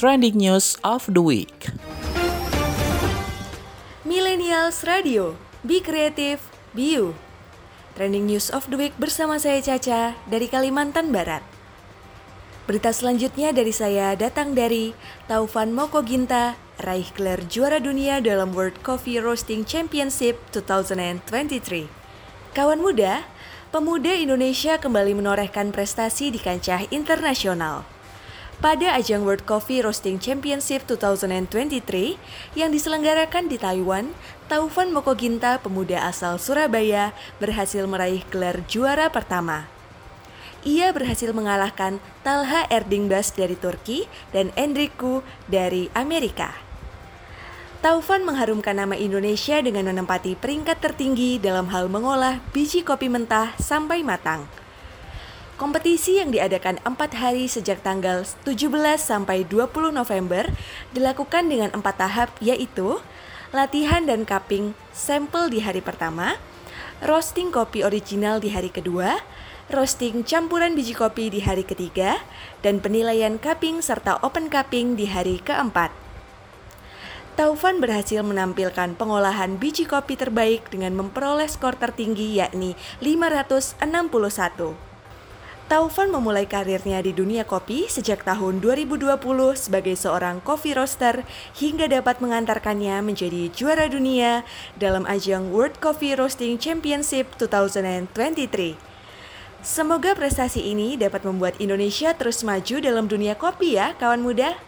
Trending News of the Week. Millennials Radio, Be Creative, Be You. Trending News of the Week bersama saya Caca dari Kalimantan Barat. Berita selanjutnya dari saya datang dari Taufan Mokoginta, raih gelar juara dunia dalam World Coffee Roasting Championship 2023. Kawan muda, pemuda Indonesia kembali menorehkan prestasi di kancah internasional. Pada ajang World Coffee Roasting Championship 2023 yang diselenggarakan di Taiwan, Taufan Mokoginta, pemuda asal Surabaya, berhasil meraih gelar juara pertama. Ia berhasil mengalahkan Talha Erdingbas dari Turki dan Enrico dari Amerika. Taufan mengharumkan nama Indonesia dengan menempati peringkat tertinggi dalam hal mengolah biji kopi mentah sampai matang. Kompetisi yang diadakan empat hari sejak tanggal 17 sampai 20 November dilakukan dengan empat tahap yaitu latihan dan cupping sampel di hari pertama, roasting kopi original di hari kedua, roasting campuran biji kopi di hari ketiga, dan penilaian cupping serta open cupping di hari keempat. Taufan berhasil menampilkan pengolahan biji kopi terbaik dengan memperoleh skor tertinggi yakni 561. Taufan memulai karirnya di dunia kopi sejak tahun 2020 sebagai seorang coffee roaster hingga dapat mengantarkannya menjadi juara dunia dalam ajang World Coffee Roasting Championship 2023. Semoga prestasi ini dapat membuat Indonesia terus maju dalam dunia kopi ya, kawan muda.